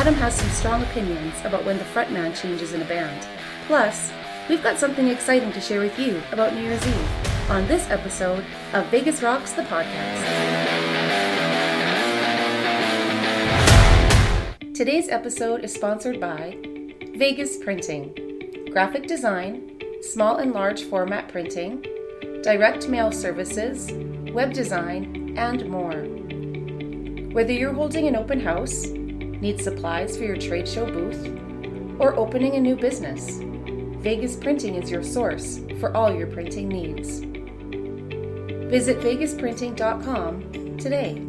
Adam has some strong opinions about when the frontman changes in a band. Plus, we've got something exciting to share with you about New Year's Eve on this episode of Vegas Rocks the Podcast. Today's episode is sponsored by Vegas Printing, graphic design, small and large format printing, direct mail services, web design, and more. Whether you're holding an open house, need supplies for your trade show booth, or opening a new business, Vegas Printing is your source for all your printing needs. Visit vegasprinting.com today.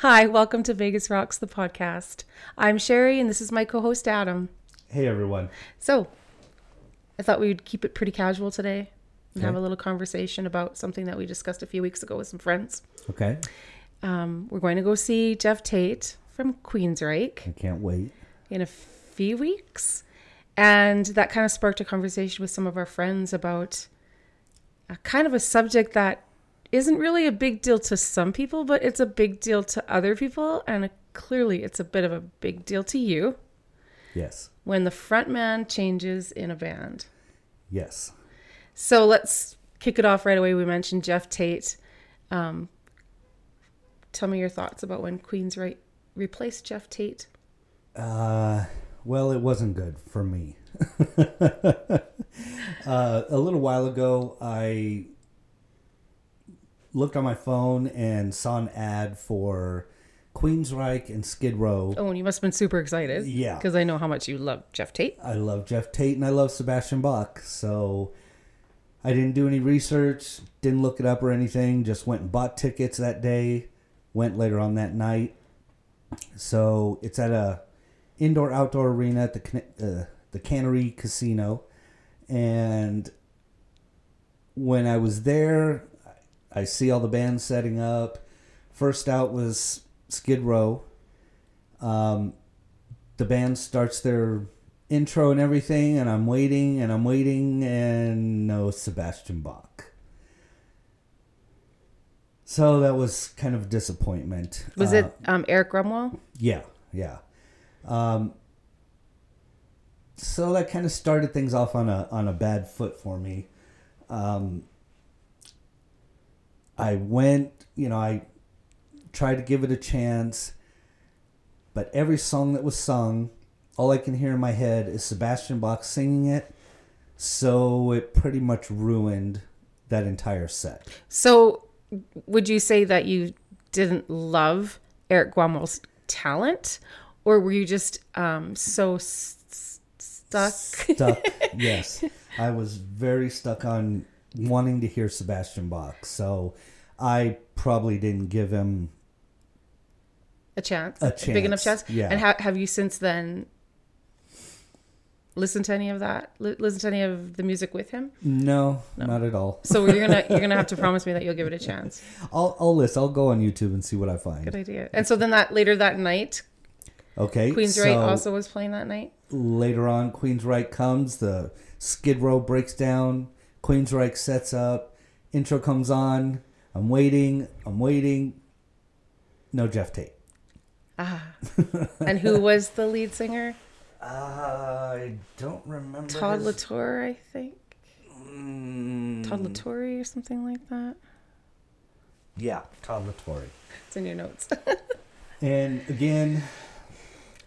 Hi, welcome to Vegas Rocks, the podcast. I'm Sherry, and this is my co host, Adam. Hey, everyone. So, I thought we would keep it pretty casual today and Okay. have a little conversation about something that we discussed a few weeks ago with some friends. Okay. Um, we're going to go see Geoff Tate from Queensryche I can't wait. in a few weeks. And that kind of sparked a conversation with some of our friends about a kind of a subject that isn't really a big deal to some people, but it's a big deal to other people. And clearly, it's a bit of a big deal to you Yes. when the front man changes in a band. Yes. So let's kick it off right away. We mentioned Geoff Tate. Um, tell me your thoughts about when Queensryche replaced Geoff Tate. Uh, well, it wasn't good for me. uh, a little while ago, I looked on my phone and saw an ad for Queensryche and Skid Row. Oh, and you must have been super excited. Yeah. Because I know how much you love Geoff Tate. I love Geoff Tate and I love Sebastian Bach. So I didn't do any research, didn't look it up or anything, just went and bought tickets that day, went later on that night. So it's at a indoor outdoor arena at the uh, the Cannery Casino and when I was there, I see all the bands setting up. First out was Skid Row. Um, the band starts their intro and everything, and I'm waiting and I'm waiting, and no Sebastian Bach. So that was kind of a disappointment. Was Uh, it um, Erik Grönwall? yeah, yeah. Um, so that kind of started things off on a on a bad foot for me. Um, I went, you know, I tried to give it a chance, but every song that was sung, all I can hear in my head is Sebastian Bach singing it. So it pretty much ruined that entire set. So would you say that you didn't love Erik Grönwall's talent? Or were you just um, so s- stuck? stuck. yes, I was very stuck on wanting to hear Sebastian Bach, so I probably didn't give him. a chance? A big enough chance, chance? yeah. And ha- have you since then listened to any of that? Li- listened to any of the music with him? No, not at all. So you're gonna you're gonna have to promise me that you'll give it a chance. I'll I'll list. I'll go on YouTube and see what I find. Good idea. And so then that later that night, Okay. Queensryche so also was playing that night. later on, Queensryche comes. The Skid Row breaks down. Queensryche sets up. Intro comes on. I'm waiting. I'm waiting. No Geoff Tate. Ah. and who was the lead singer? I don't remember. Todd his- La Torre, I think. Mm, Todd La Torre or something like that. Yeah, Todd La Torre. It's in your notes. And again,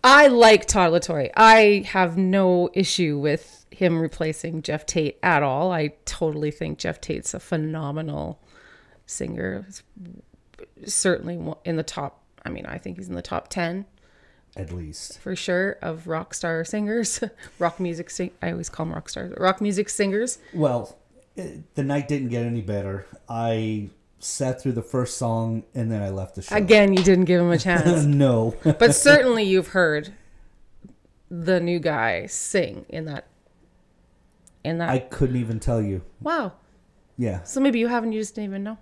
I like Todd La Torre. I have no issue with him replacing Geoff Tate at all. I totally think Geoff Tate's a phenomenal singer. He's Certainly in the top. I mean, I think he's in the top ten at least. for sure of rock star singers, rock music. Sing- I always call them rock stars. Rock music singers. Well, it, the night didn't get any better. I sat through the first song and then I left the show. Again, you didn't give him a chance. no. but certainly you've heard the new guy sing in that in that I couldn't even tell you. wow Yeah. so maybe you haven't you just didn't even know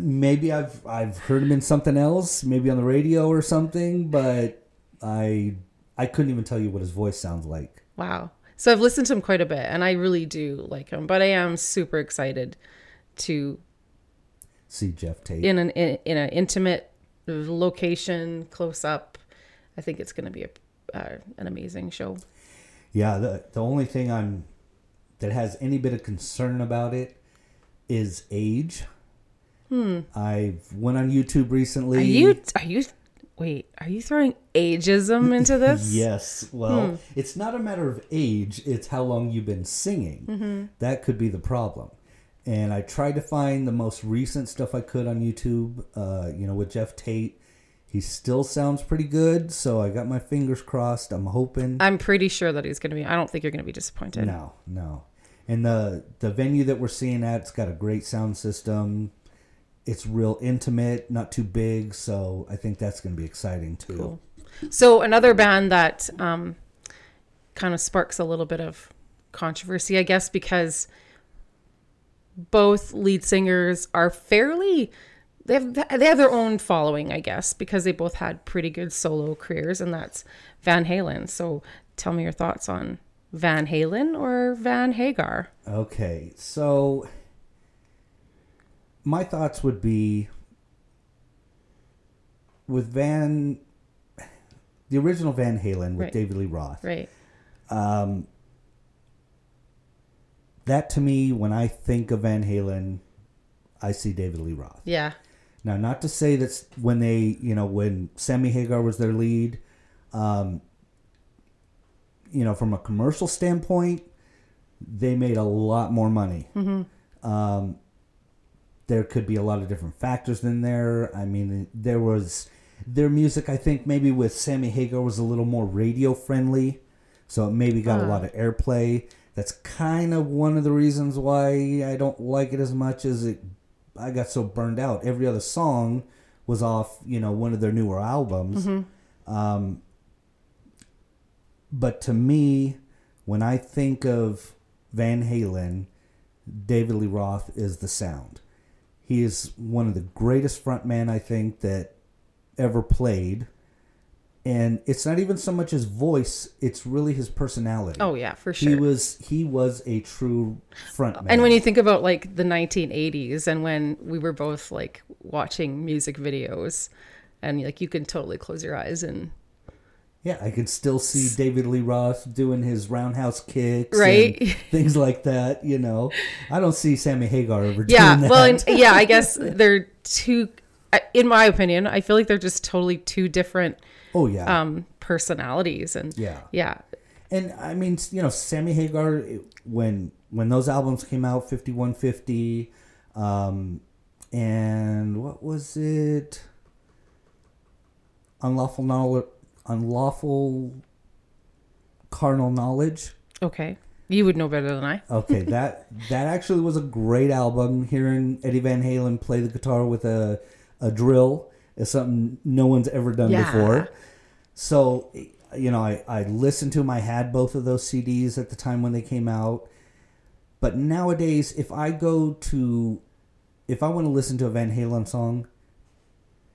Maybe I've I've heard him in something else, maybe on the radio or something, but I I couldn't even tell you what his voice sounds like. wow so i've listened to him quite a bit and i really do like him but i am super excited to see Geoff Tate. in an in, in an intimate location, close up. I think it's going to be a uh, an amazing show. Yeah, the the only thing I'm that has any bit of concern about it is age. Hmm. I went on YouTube recently. Are you are you wait? Are you throwing ageism into this? yes. Well, hmm. it's not a matter of age; it's how long you've been singing. Mm-hmm. That could be the problem. And I tried to find the most recent stuff I could on YouTube. Uh, you know, with Geoff Tate, he still sounds pretty good. So I got my fingers crossed. I'm hoping. I'm pretty sure that he's going to be. I don't think you're going to be disappointed. No, no. And the the venue that we're seeing at, it's got a great sound system it's real intimate, not too big, so I think that's going to be exciting too. Cool. So another band that um, kind of sparks a little bit of controversy, I guess, because both lead singers are fairly they have they have their own following, I guess, because they both had pretty good solo careers, and that's Van Halen. So tell me your thoughts on Van Halen or Van Hagar. Okay, so my thoughts would be with Van, the original Van Halen with right. David Lee Roth. Right. Um, that to me, when I think of Van Halen, I see David Lee Roth. Yeah. Now, not to say that when they, you know, when Sammy Hagar was their lead, um, you know, from a commercial standpoint, they made a lot more money. Mm-hmm. Um, there could be a lot of different factors in there. I mean, there was their music. I think maybe with Sammy Hagar was a little more radio friendly, so it maybe got uh. a lot of airplay. That's kind of one of the reasons why I don't like it as much as it. I got so burned out. Every other song was off, you know, one of their newer albums. Mm-hmm. Um, but to me, when I think of Van Halen, David Lee Roth is the sound. He is one of the greatest frontmen I think that ever played. And it's not even so much his voice; it's really his personality. Oh yeah, for sure. He was he was a true frontman. And when you think about like the 1980s, and when we were both like watching music videos, and like you can totally close your eyes and yeah, I could still see David Lee Roth doing his roundhouse kicks, right? things like that. You know, I don't see Sammy Hagar ever doing yeah, well, and, yeah, I guess they're two. In my opinion, I feel like they're just totally two different. Oh yeah. Um, personalities and yeah, yeah. And I mean, you know, Sammy Hagar when when those albums came out, fifty one fifty, um, and what was it? Unlawful knowledge unlawful carnal knowledge. Okay. You would know better than I. okay, that that actually was a great album. Hearing Eddie Van Halen play the guitar with a a drill is something no one's ever done yeah. before. So, you know, I I listened to them. I had both of those CDs at the time when they came out. But nowadays, if I go to, if I want to listen to a Van Halen song,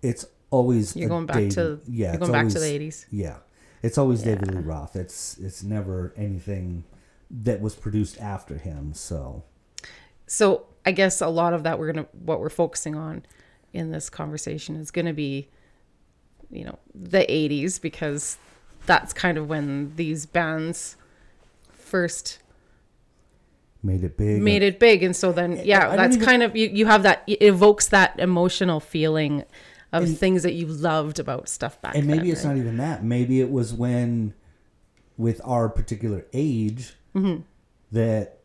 it's always you're going back David, to yeah you're going back always, to the 80s yeah it's always yeah. david lee roth. It's it's never anything that was produced after him so. So i guess a lot of that we're gonna what we're focusing on in this conversation is gonna be you know the 80s because that's kind of when these bands first made it big. made it big. And so then yeah that's even, kind of you, you have that it evokes that emotional feeling of and, things that you loved about stuff back then. and maybe then, it's right? not even that maybe it was when with our particular age mm-hmm. that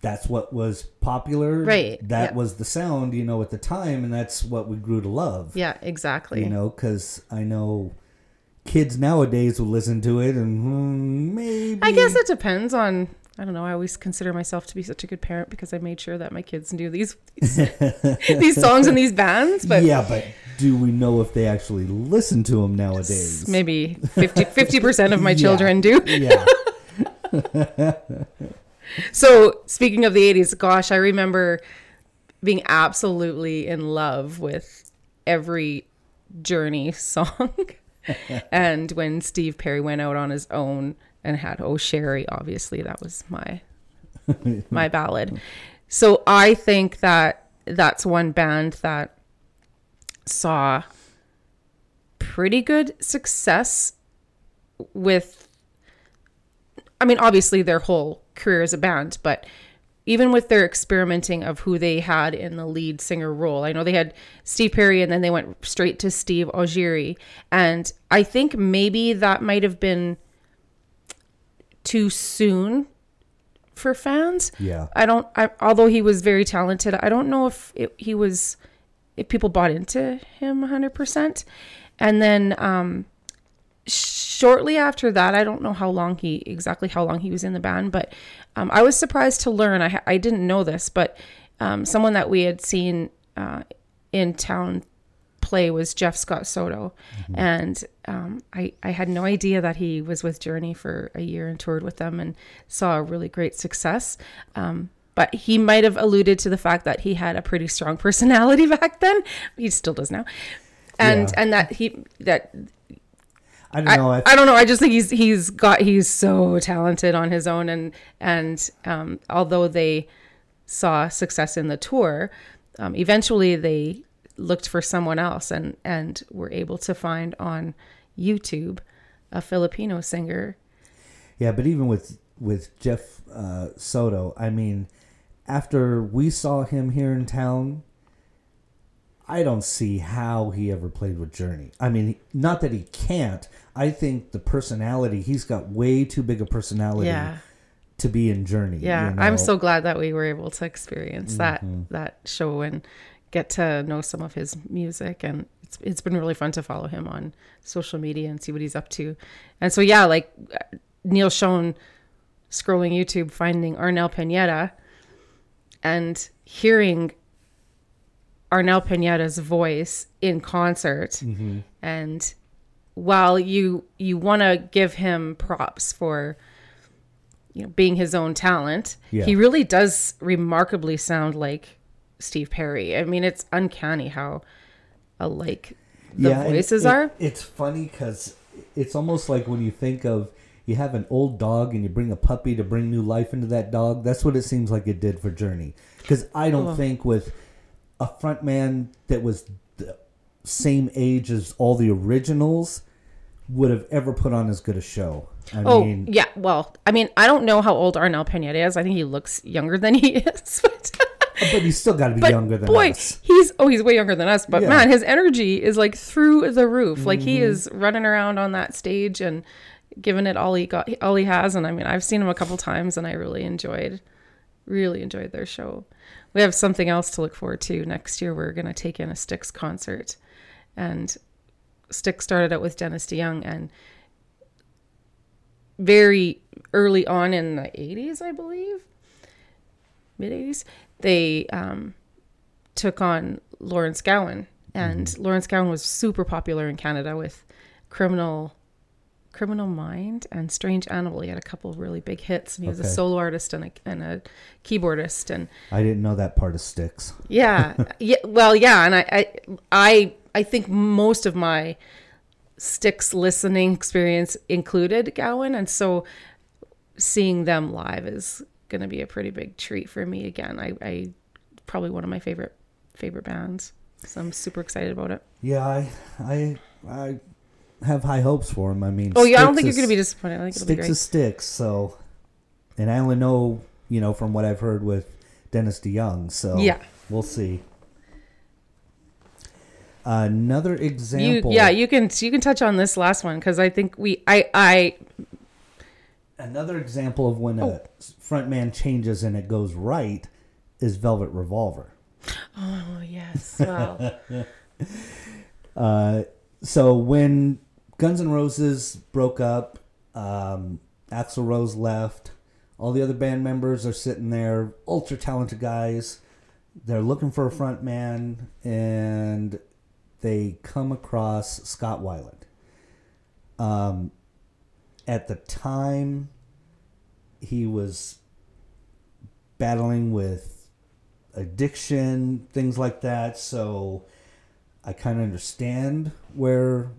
that's what was popular right that was the sound you know at the time and that's what we grew to love yeah exactly you know because i know kids nowadays will listen to it and hmm, maybe i guess it depends on I don't know. I always consider myself to be such a good parent because I made sure that my kids knew these these, these songs and these bands. But yeah, but do we know if they actually listen to them nowadays? Maybe 50 percent of my children do. yeah. so speaking of the '80s, gosh, I remember being absolutely in love with every Journey song. and when Steve Perry went out on his own and had Oh Sherrie, obviously that was my my ballad. So I think that that's one band that saw pretty good success with I mean obviously their whole career as a band, but even with their experimenting of who they had in the lead singer role. I know they had Steve Perry and then they went straight to Steve Augeri. And I think maybe that might have been too soon for fans. Yeah. I don't, I, although he was very talented, I don't know if it, he was, if people bought into him 100%. And then, um, shortly after that, I don't know how long he exactly how long he was in the band, but um, I was surprised to learn. I I didn't know this, but um, someone that we had seen uh, in town play was Jeff Scott Soto, mm-hmm. and um, I I had no idea that he was with Journey for a year and toured with them and saw a really great success. Um, but he might have alluded to the fact that he had a pretty strong personality back then. He still does now, and yeah. and that he that I don't know. I, I, don't know. I just think he's he's got he's so talented on his own, and and um, although they saw success in the tour, um, eventually they looked for someone else, and and were able to find on YouTube a Filipino singer. Yeah, but even with with Jeff uh, Soto, I mean, after we saw him here in town, I don't see how he ever played with Journey. I mean, not that he can't. I think the personality, he's got way too big a personality yeah. to be in Journey. Yeah, you know? I'm so glad that we were able to experience that mm-hmm. that show and get to know some of his music and it's it's been really fun to follow him on social media and see what he's up to. And so yeah, like Neal Schon scrolling YouTube finding Arnel Pineda and hearing Arnel Pineda's voice in concert. Mm-hmm. And while you you want to give him props for you know being his own talent, yeah. he really does remarkably sound like Steve Perry. I mean, it's uncanny how alike the yeah, voices it, are. It's funny because it's almost like when you think of you have an old dog and you bring a puppy to bring new life into that dog. That's what it seems like it did for Journey. Because I don't oh. think with a frontman that was the same age as all the originals would have ever put on as good a show. I oh mean, yeah, well, I mean, I don't know how old Arnel Pineda is. I think he looks younger than he is, but, but he's still got to be but younger than boy, us. He's oh, he's way younger than us. But yeah. man, his energy is like through the roof. Like he mm-hmm. is running around on that stage and giving it all he got, all he has. And I mean, I've seen him a couple times, and I really enjoyed, really enjoyed their show we have something else to look forward to next year. We're going to take in a Styx concert, and Styx started out with Dennis DeYoung, and very early on in the '80s, I believe, mid '80s, they um, took on Lawrence Gowan, and mm-hmm. Lawrence Gowan was super popular in Canada with Criminal Criminal Mind and Strange Animal. He had a couple of really big hits, and he was a solo artist and a, and a keyboardist. And I didn't know that part of Styx. yeah, yeah. Well, yeah, and I, I, I, I think most of my Styx listening experience included Gowan, and so seeing them live is going to be a pretty big treat for me again. I, I probably one of my favorite favorite bands. So I'm super excited about it. Yeah, I, I, I have high hopes for him. I mean, oh yeah, I don't think is, you're going to be disappointed. I think it'll Styx be great. is Styx. So, and I only know you know from what I've heard with Dennis DeYoung. So yeah, we'll see. Another example. You, yeah, you can you can touch on this last one because I think we I I. Another example of when oh. a frontman changes and it goes right is Velvet Revolver. Oh yes, well. uh, so when Guns N' Roses broke up. Um, Axl Rose left. All the other band members are sitting there, ultra talented guys. They're looking for a front man, and they come across Scott Weiland. Um, at the time, he was battling with addiction, things like that. So I kind of understand where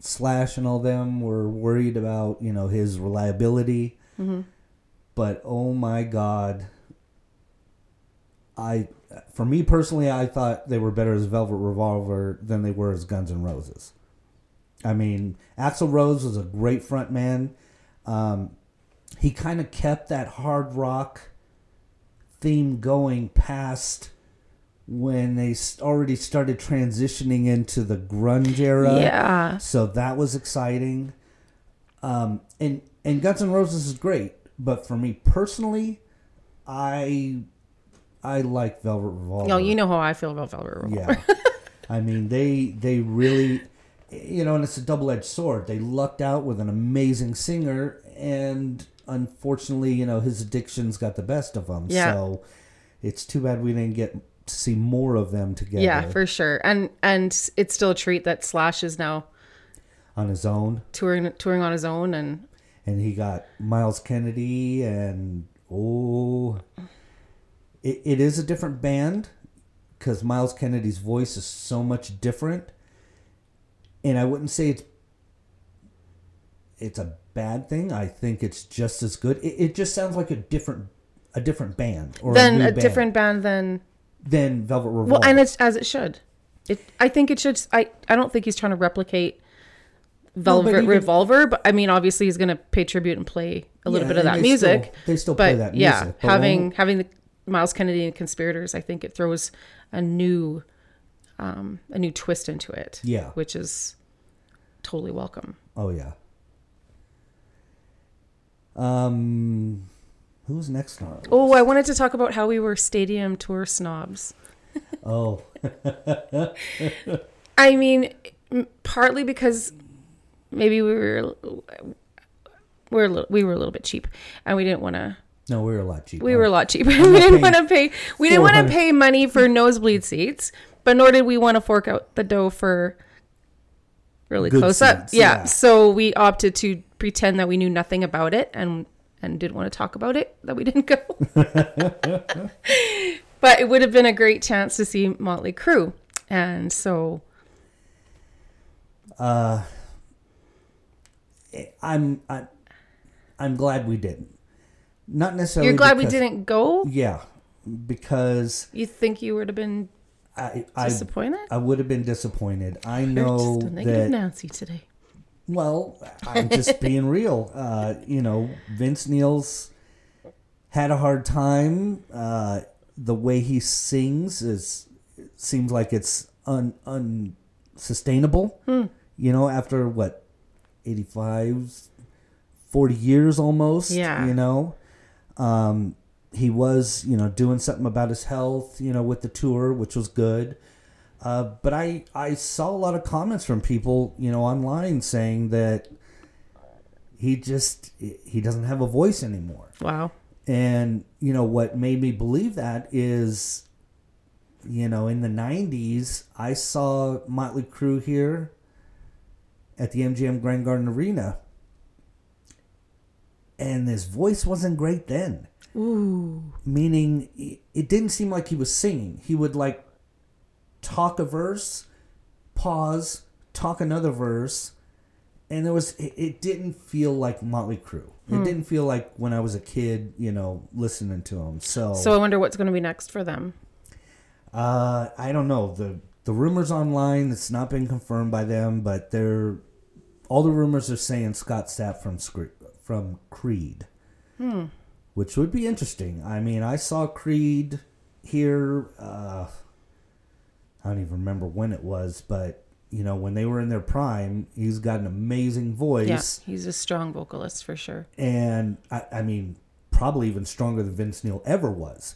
Slash and all them were worried about, you know, his reliability. Mm-hmm. But oh my God, I, for me personally, I thought they were better as Velvet Revolver than they were as Guns N' Roses. I mean, Axl Rose was a great front man. Um, he kind of kept that hard rock theme going past when they already started transitioning into the grunge era. Yeah. So that was exciting. Um, and and Guns N' Roses is great, but for me personally, I I like Velvet Revolver. No, you know how I feel about Velvet Revolver. Yeah. I mean, they they really, you know, and it's a double edged sword. They lucked out with an amazing singer, and unfortunately, you know, his addictions got the best of him. Yeah. So it's too bad we didn't get to see more of them together Yeah, for sure. And and it's still a treat that Slash is now on his own. touring touring on his own and And he got Myles Kennedy, and oh, it, it is a different band because Myles Kennedy's voice is so much different. And I wouldn't say it's it's a bad thing. I think it's just as good. It, it just sounds like a different a different band or then a, a band different band than than Velvet Revolver. well, and it's as it should. It I think it should. I I don't think he's trying to replicate Velvet even- Revolver, but I mean, obviously he's going to pay tribute and play a little Yeah, bit of that they music. still- they still but play that yeah, music, but having when- having the Myles Kennedy and conspirators, I think it throws a new um a new twist into it. Yeah. which is totally welcome. oh yeah. Um, who's next on? Oh, I wanted to talk about how we were stadium tour snobs. Oh, I mean, partly because maybe we were we're a little, we were a little bit cheap, and we didn't want to. no, we were a lot cheaper. We were a lot cheaper. we didn't want to pay. We didn't want to pay money for nosebleed seats, but nor did we want to fork out the dough for really Good close up. Yeah. yeah. So we opted to pretend that we knew nothing about it and and didn't want to talk about it. That we didn't go. but it would have been a great chance to see Motley Crue, and so uh, eh, I'm I'm I'm glad we didn't. Not necessarily. you're glad we didn't go. Yeah, because You think you would have been I I, disappointed? I would have been disappointed. I know just a negative that. Nancy today. Well, I'm just being real. Uh, you know, Vince Neil's had a hard time. Uh, the way he sings is seems like it's un unsustainable. Hmm. You know, after what 85 40 years almost, Yeah. you know. Um he was, you know, doing something about his health, you know, with the tour, which was good. Uh, but I, I saw a lot of comments from people, you know, online saying that he just he doesn't have a voice anymore. Wow. And you know what made me believe that is, you know, in the '90s, I saw Motley Crue here at the MGM Grand Garden Arena, and his voice wasn't great then. Ooh. Meaning, it- didn't seem like he was singing. He would like talk a verse, pause, talk another verse, and there was it, it didn't feel like Motley Crue. It didn't feel like when I was a kid, you know, listening to him. So, So I wonder what's going to be next for them. uh, I don't know the the rumors online. It's not been confirmed by them, but they're all the rumors are saying Scott Stapp from from Creed, which would be interesting. I mean, I saw Creed here. Uh, I don't even remember when it was, but you know, when they were in their prime, he's got an amazing voice. Yeah, he's a strong vocalist for sure. and I, I mean, probably even stronger than Vince Neil ever was.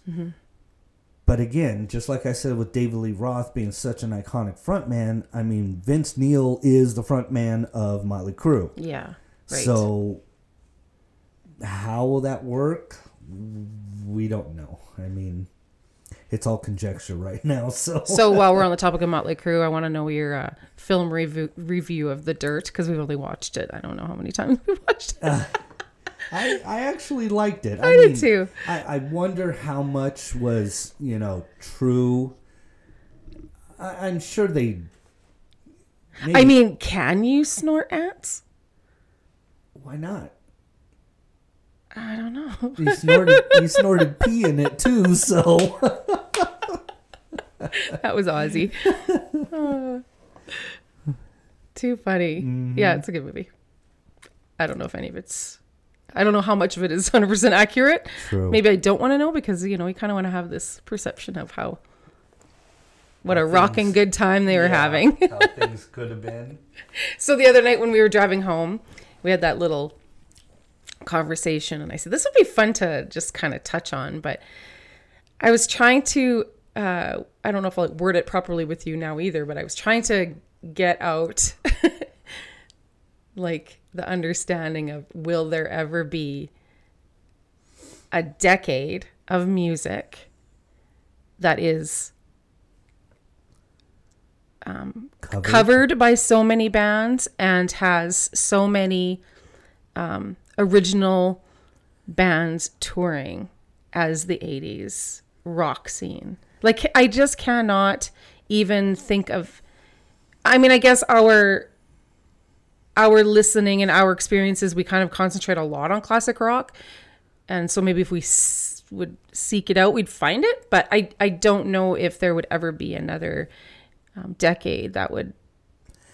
But again, just like I said with David Lee Roth being such an iconic frontman, I mean, Vince Neil is the frontman of Motley Crue. Yeah. Right. So, how will that work? We don't know. I mean, it's all conjecture right now. So, so while we're on the topic of Motley Crue, I want to know your uh, film review review of The Dirt because we've only watched it. I don't know how many times we've watched it. I, I actually liked it. I did too. I, I wonder how much was, you know, true. I, I'm sure they. I mean, can you snort ants? why not? I don't know. He snorted. he snorted pee in it too. So that was Ozzy. Oh. too funny. Mm-hmm. Yeah, it's a good movie. I don't know if any of it's. I don't know how much of it is 100% accurate. True. Maybe I don't want to know because, you know, we kind of want to have this perception of how. What How a rocking good time they were Yeah, having. how things could have been. So the other night when we were driving home, we had that little conversation, and I said this would be fun to just kind of touch on. But I was trying to, uh, I don't know if I'll word it properly with you now either, but I was trying to get out like the understanding of will there ever be a decade of music that is Covered. covered by so many bands and has so many um, original bands touring as the 80s rock scene. Like, I just cannot even think of. I mean, I guess our our listening and our experiences, we kind of concentrate a lot on classic rock, and so maybe if we s- would seek it out, we'd find it. But I I don't know if there would ever be another um, decade that would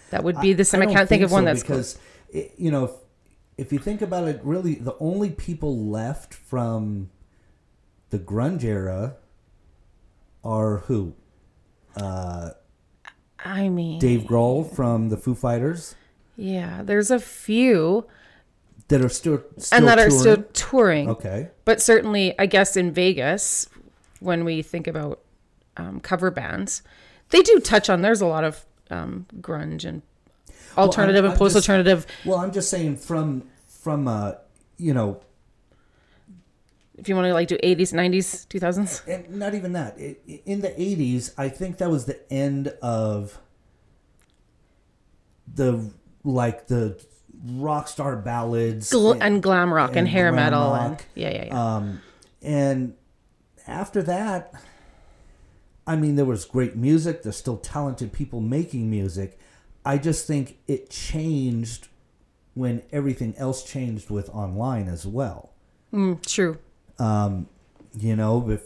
that would be the same. I, don't can't think, of one so, that's because it, you know if, you think about it, really the only people left from the grunge era are who? I mean, Dave Grohl from the Foo Fighters yeah, there's a few that are still, still and that are still touring. okay. But certainly, I guess in Vegas, when we think about um, cover bands, they do touch on. There's a lot of um, grunge and alternative I'm and post-alternative. Well, I'm just saying from from uh you know If you want to like do 80s, 90s, 2000s. and not even that in the 80s i think that was the end of the like the rock star ballads Gl- and glam rock and, and hair metal and yeah, yeah, yeah. um and after that i mean there was great music there's still talented people making music i just think it changed when everything else changed with online as well. Mm, true. you know if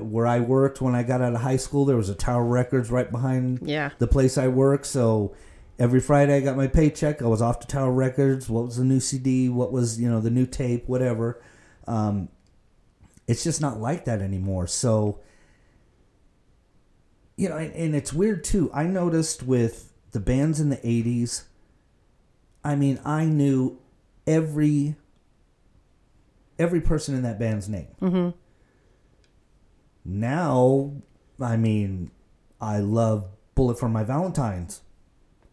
where i worked when i got out of high school there was a tower records right behind Yeah. the place i work so every friday i got my paycheck. I was off to tower records. What was the new cd what was you know the new tape? Whatever. Um, it's just not like that anymore. So you know and, and it's weird too. I noticed with the bands in the 80s i mean i knew every every person in that band's name Mm-hmm. now, I mean, I love Bullet for My Valentine's.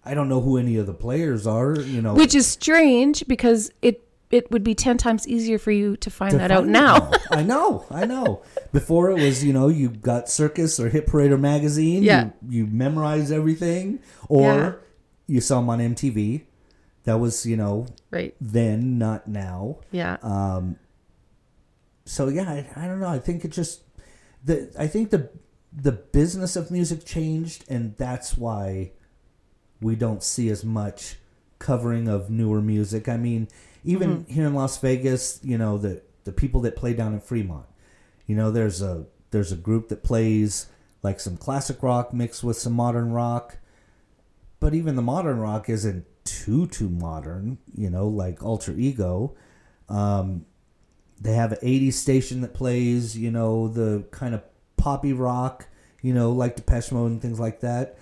I don't know who any of the players are, you know. Which is strange because it it would be 10 times easier for you to find to that out now. I know, I know. Before it was, you know, you got Circus or Hit Parade or Magazine. Yeah. You, you memorize everything, or Yeah. you saw them on MTV. That was, you know, right. then, not now. Yeah. Um, so yeah, I, I don't know. I think it just the I think the the business of music changed, and that's why we don't see as much covering of newer music. I mean, even here in Las Vegas, you know the the people that play down in Fremont, you know, there's a there's a group that plays like some classic rock mixed with some modern rock, but even the modern rock isn't too too modern. You know, like Alter Ego. Um, they have an 80s station that plays, you know, the kind of poppy rock, you know, like Depeche Mode and things like that.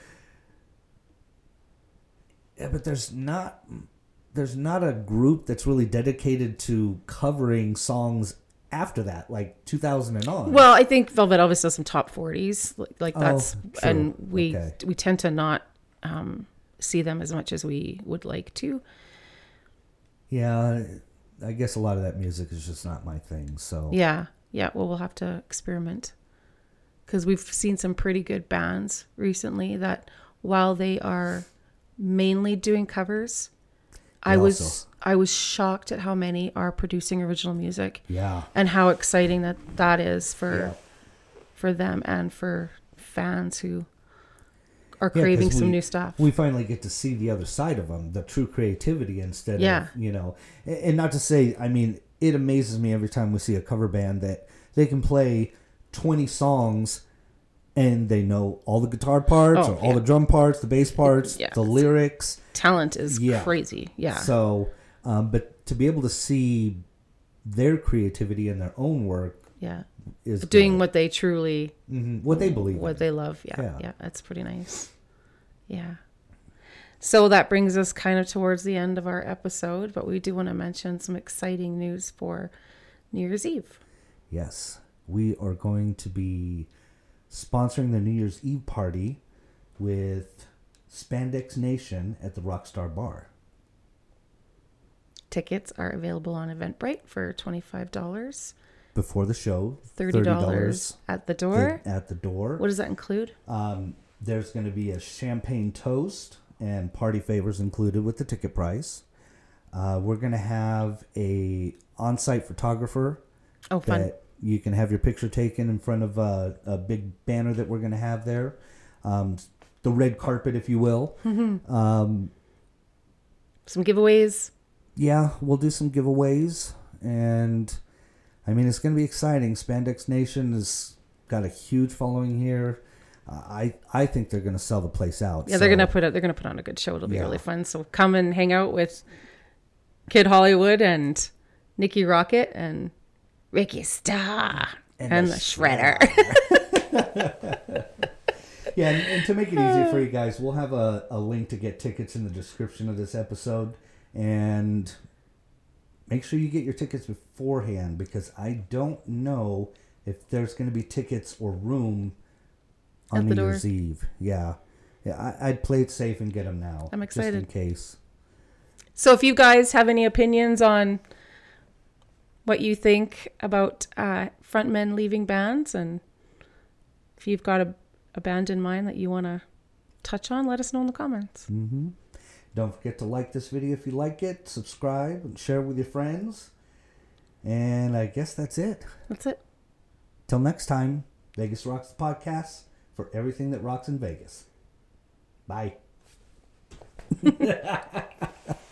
Yeah, but there's not there's not a group that's really dedicated to covering songs after that, like 2000 and on. Well, I think Velvet Elvis does some top 40s. Like, like Oh, that's true. and we Okay. we tend to not um, see them as much as we would like to. yeah, I guess a lot of that music is just not my thing. So Yeah. Yeah, well we'll have to experiment. Cuz we've seen some pretty good bands recently that while they are mainly doing covers, I was I was shocked at how many are producing original music yeah, and how exciting that that is for Yeah. for them and for fans who are Yeah, craving some we- new stuff. we finally get to see the other side of them, the true creativity instead Yeah. of, you know, and not to say, I mean, it amazes me every time we see a cover band that they can play 20 songs and they know all the guitar parts Oh, or all yeah. the drum parts, the bass parts, Yeah. the lyrics. Talent is Yeah. crazy. Yeah. So, um, but to be able to see their creativity and their own work yeah. is Doing good. what they truly Mhm. what they believe. what in. they love. Yeah, yeah, Yeah. that's pretty nice. Yeah. So that brings us kind of towards the end of our episode, but we do want to mention some exciting news for New Year's Eve. Yes, we are going to be sponsoring the New Year's Eve party with Spandex Nation at the Rockstar Bar. Tickets are available on Eventbrite for $25, Before the show, $30 at the door. at the door. What does that include? Um, there's going to be a champagne toast and party favors included with the ticket price. Uh, we're going to have a on-site photographer Oh, fun. that you can have your picture taken in front of a, a big banner that we're going to have there. Um, the red carpet, if you will. Mm-hmm. Um, Some giveaways. yeah, we'll do some giveaways, and I mean it's going to be exciting. Spandex Nation has got a huge following here. Uh, I I think they're going to sell the place out. Yeah, they're gonna put it. They're gonna put on a good show. It'll be Yeah. really fun. So come and hang out with Kid Hollywood and Nikki Rocket and Ricky Star and, And the, the Shredder. Yeah, and, and to make it easier for you guys, we'll have a, a link to get tickets in the description of this episode. And make sure you get your tickets beforehand because I don't know if there's going to be tickets or room on New. Year's Eve. Yeah. Yeah, I, I'd play it safe and get them now. I'm Just in case. so if you guys have any opinions on what you think about uh, frontmen leaving bands, and if you've got a, a band in mind that you want to touch on, let us know in the comments. hmm Don't forget to like this video if you like it, subscribe, and share with your friends. And I guess that's it. That's it. Till next time, Vegas Rocks the podcast for everything that rocks in Vegas. Bye.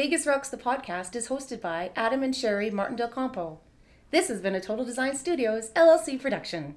Vegas Rocks the podcast is hosted by Adam and Sherry Martin Del Campo. This has been a Total Design Studios LLC production.